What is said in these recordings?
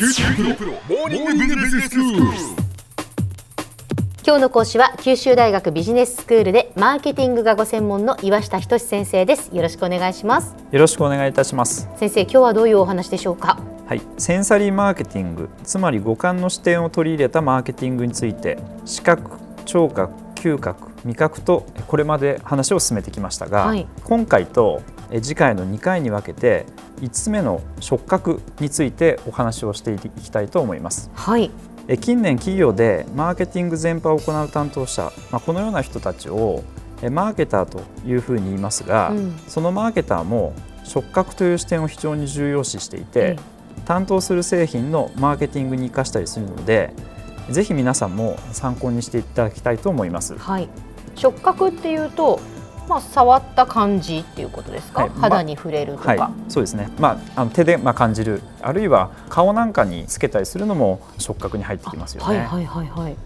今日の講師は九州大学ビジネススクールでマーケティングがご専門の岩下仁先生です。よろしくお願いします。よろしくお願いいたします。先生今日はどういうお話でしょうか？はい、センサリーマーケティング、つまり五感の視点を取り入れたマーケティングについて、視覚、聴覚、嗅覚、味覚とこれまで話を進めてきましたが、はい。今回とえ次回の2回に分けて5つ目の触覚についてお話をしていきたいと思います。はいえ近年企業でマーケティング全般を行う担当者、まあ、このような人たちをえマーケターというふうに言いますが、うんそのマーケターも触覚という視点を非常に重要視していて、え担当する製品のマーケティングに生かしたりするのでぜひ皆さんも参考にしていただきたいと思います。はい触覚っていうとまあ触った感じっていうことですか、はい。ま肌に触れるとか、はい、そうですね、まあ、あの手でまあ感じる。あるいは顔なんかにつけたりするのも触覚に入ってきますよね。はいはいはいはい。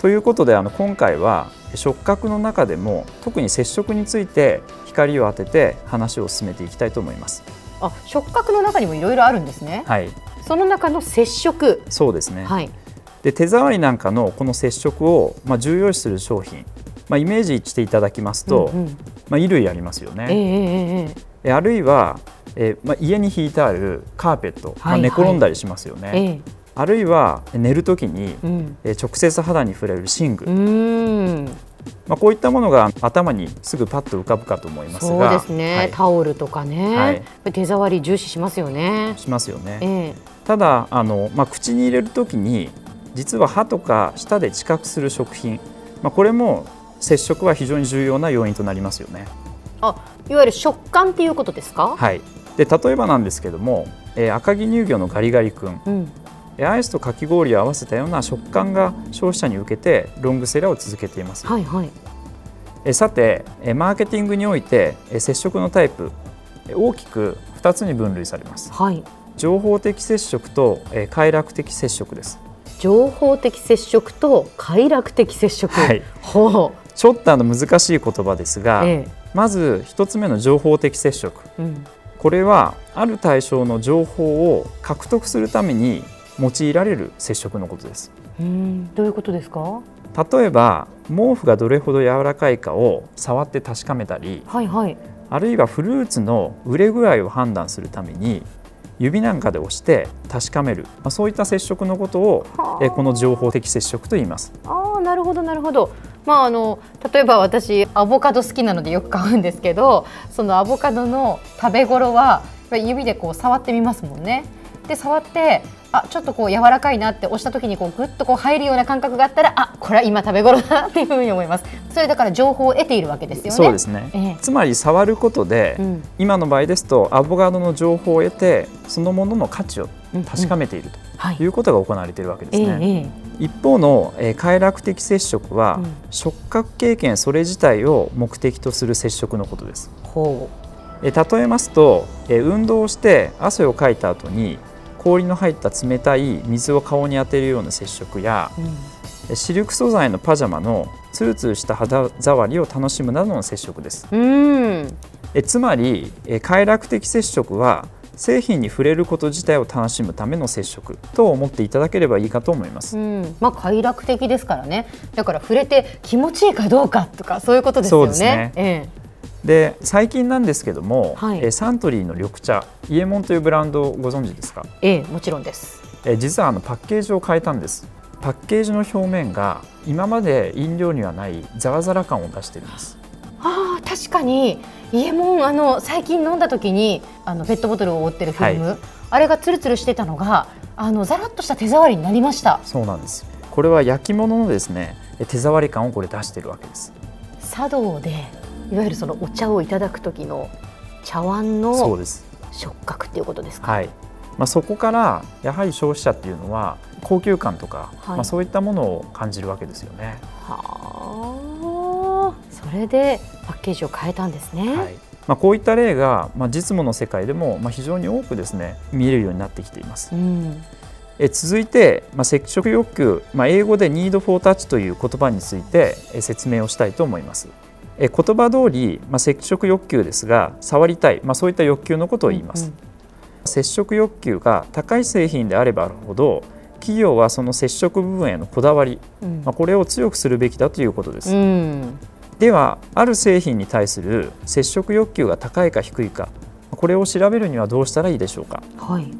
ということであの今回は触覚の中でも特に接触について光を当てて話を進めていきたいと思います。あ触覚の中にもいろいろあるんですね、はい、その中の接触。そうですね。はい。で手触りなんかのこの接触をまあ重要視する商品、まあイメージしていただきますと、うんうん。まあ衣類ありますよね。ええええええ。えあるいは、えーまあ、家に引いてあるカーペット、まあはい寝転んだりしますよね、ええ。あるいは寝るときに、うん。えー直接肌に触れる寝具、まあ、こういったものが頭にすぐパッと浮かぶかと思いますがそうですね、はい。タオルとかね、はい。手触り重視しますよね。しますよね。ええ。ただあの、まあ、口に入れるときに実は歯とか舌で知覚する食品、まあ、これも接触は非常に重要な要因となりますよね。あ、いわゆる食感っていうことですか？はい、で例えばなんですけども、えー赤城乳業のガリガリ君うん、えーアイスとかき氷を合わせたような食感が消費者に受けてロングセラーを続けています、はいはい。えーさてえーマーケティングにおいてえー接触のタイプえー大きく2つに分類されますはい。情報的接触とえー快楽的接触です情報的接触と快楽的接触。はいほちょっとあの難しい言葉ですう。が、えまず1つ目の情報的接触え。うん。これはある対象の情報を獲得するために用いられる接触のことですうん、どういうことですか？例えば毛布がどれほど柔らかいかを触って確かめたりはいはい。あるいはフルーツの売れ具合を判断するために指なんかで押して確かめる、まあ、そういった接触のことをはあえこの情報的接触と言います。ああ、なるほどなるほど。まああの例えば私アボカド好きなのでよく買うんですけど、そのアボカドの食べ頃は指でこう触ってみますもんね。で触って。あちょっとこう柔らかいなって押した時にこうグッとこう入るような感覚があったらあこれは今食べ頃だなっていうふうに思います。それだから情報を得ているわけですよね。そうですね、ええ。つまり触ることで、うん。今の場合ですとアボカドの情報を得てそのものの価値を確かめているはい。ということが行われているわけですええね。え。一方の、えー快楽的接触は、うん。触覚経験それ自体を目的とする接触のことです。えほえー例えますと、えー運動をして汗をかいた後に氷の入った冷たい水を顔に当てるような接触やう、うんえーシルク素材のパジャマのツルツルした肌触りを楽しむなどの接触です。うんえつまり、えー快楽的接触は製品に触れること自体を楽しむための接触と思っていただければいいかと思います。うん、まあ快楽的ですからね。だから触れて気持ちいいかどうかとかそういうことですよね。そうですねえで最近なんですけども、はい。えーサントリーの緑茶イエモンというブランドをご存知ですか、えええもちろんです。えー実はあのパッケージを変えたんです。パッケージの表面が今まで飲料にはないザラザラ感を出しているんです。ああ確かに。イエモンあの最近飲んだ時にあのペットボトルを覆ってるフィルム、はあれがツルツルしてたのがあのザラッとした手触りになりました。そうなんです。これは焼き物のですねえー手触り感をこれ出しているわけです。茶道でいわゆるそのお茶をいただく時の茶碗の触覚っていうことですか？はいまあ、そこからやはり消費者っていうのは高級感とか、はいまあ、そういったものを感じるわけですよね。はあそれでパッケージを変えたんですね。はいまあ、こういった例が、まあ、実務の世界でも、まあ、非常に多くですね見えるようになってきています。うんえ続いて、まあ、接触欲求、まあ、英語で Need for Touch という言葉についてえ説明をしたいと思います。え言葉通り、まあ、接触欲求ですが触りたい、まあ、そういった欲求のことを言います。うん接触欲求が高い製品であればあるほど企業はその接触部分へのこだわり、うん。まあ、これを強くするべきだということです、うん。ではある製品に対する接触欲求が高いか低いかこれを調べるにはどうしたらいいでしょうか。はい。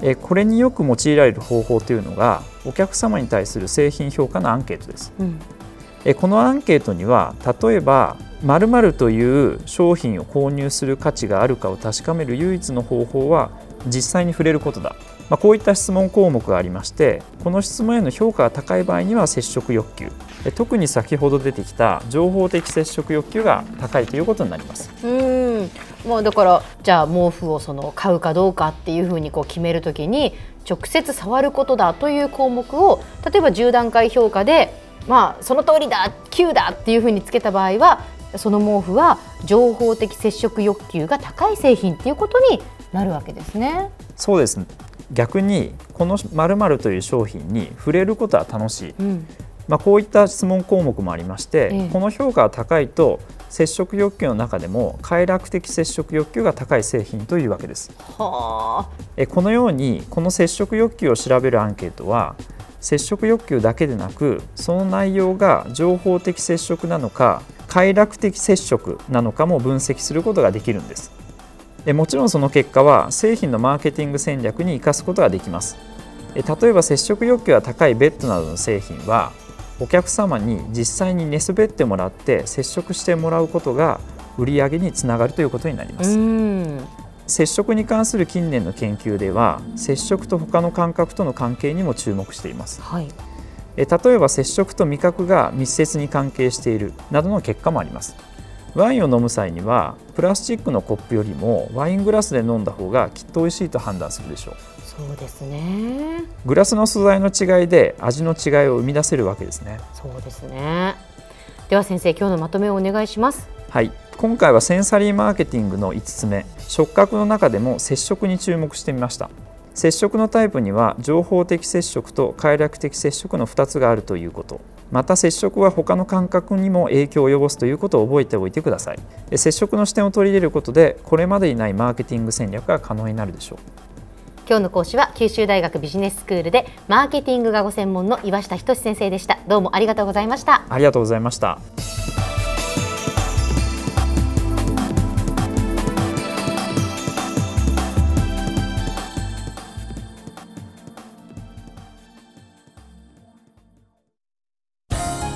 えこれによく用いられる方法というのがお客様に対する製品評価のアンケートです。うん。えこのアンケートには例えば〇〇という商品を購入する価値があるかを確かめる唯一の方法は実際に触れることだ、まあ、こういった質問項目がありましてこの質問への評価が高い場合には接触欲求。特に先ほど出てきた情報的接触欲求が高いということになります。うん。まあだからじゃあ毛布をその買うかどうかっていうふうにこう決めるときに直接触ることだという項目を例えば10段階評価でまあその通りだ9だっていうふうにつけた場合はその毛布は情報的接触欲求が高い製品っていうことになるわけですね。そうです。逆にこのという商品に触れることは楽しい。うん。まあ、こういった質問項目もありまして、ええ。この評価が高いと接触欲求の中でも快楽的接触欲求が高い製品というわけです。はあ。えこのようにこの接触欲求を調べるアンケートは接触欲求だけでなくその内容が情報的接触なのか快楽的接触なのかも分析することができるんです。えもちろんその結果は製品のマーケティング戦略に生かすことができます。え例えば接触欲求が高いベッドなどの製品はお客様に実際に寝そべってもらって接触してもらうことが売り上げにつながるということになります。うん。接触に関する近年の研究では接触と他の感覚との関係にも注目しています。はい。え例えば接触と味覚が密接に関係しているなどの結果もあります。ワインを飲む際にはプラスチックのコップよりもワイングラスで飲んだ方がきっと美味しいと判断するでしょう。そうですね。グラスの素材の違いで味の違いを生み出せるわけですね。そうですね。では先生今日のまとめをお願いします。はい。今回はセンサリーマーケティングの5つ目。触覚の中でも接触に注目してみました接触のタイプには情報的接触と快楽的接触の2つがあるということ。また接触は他の感覚にも影響を及ぼすということを覚えておいてください。え接触の視点を取り入れることでこれまでにないマーケティング戦略が可能になるでしょう。今日の講師は九州大学ビジネススクールでマーケティングがご専門の岩下仁先生でした。どうもありがとうございました。ありがとうございました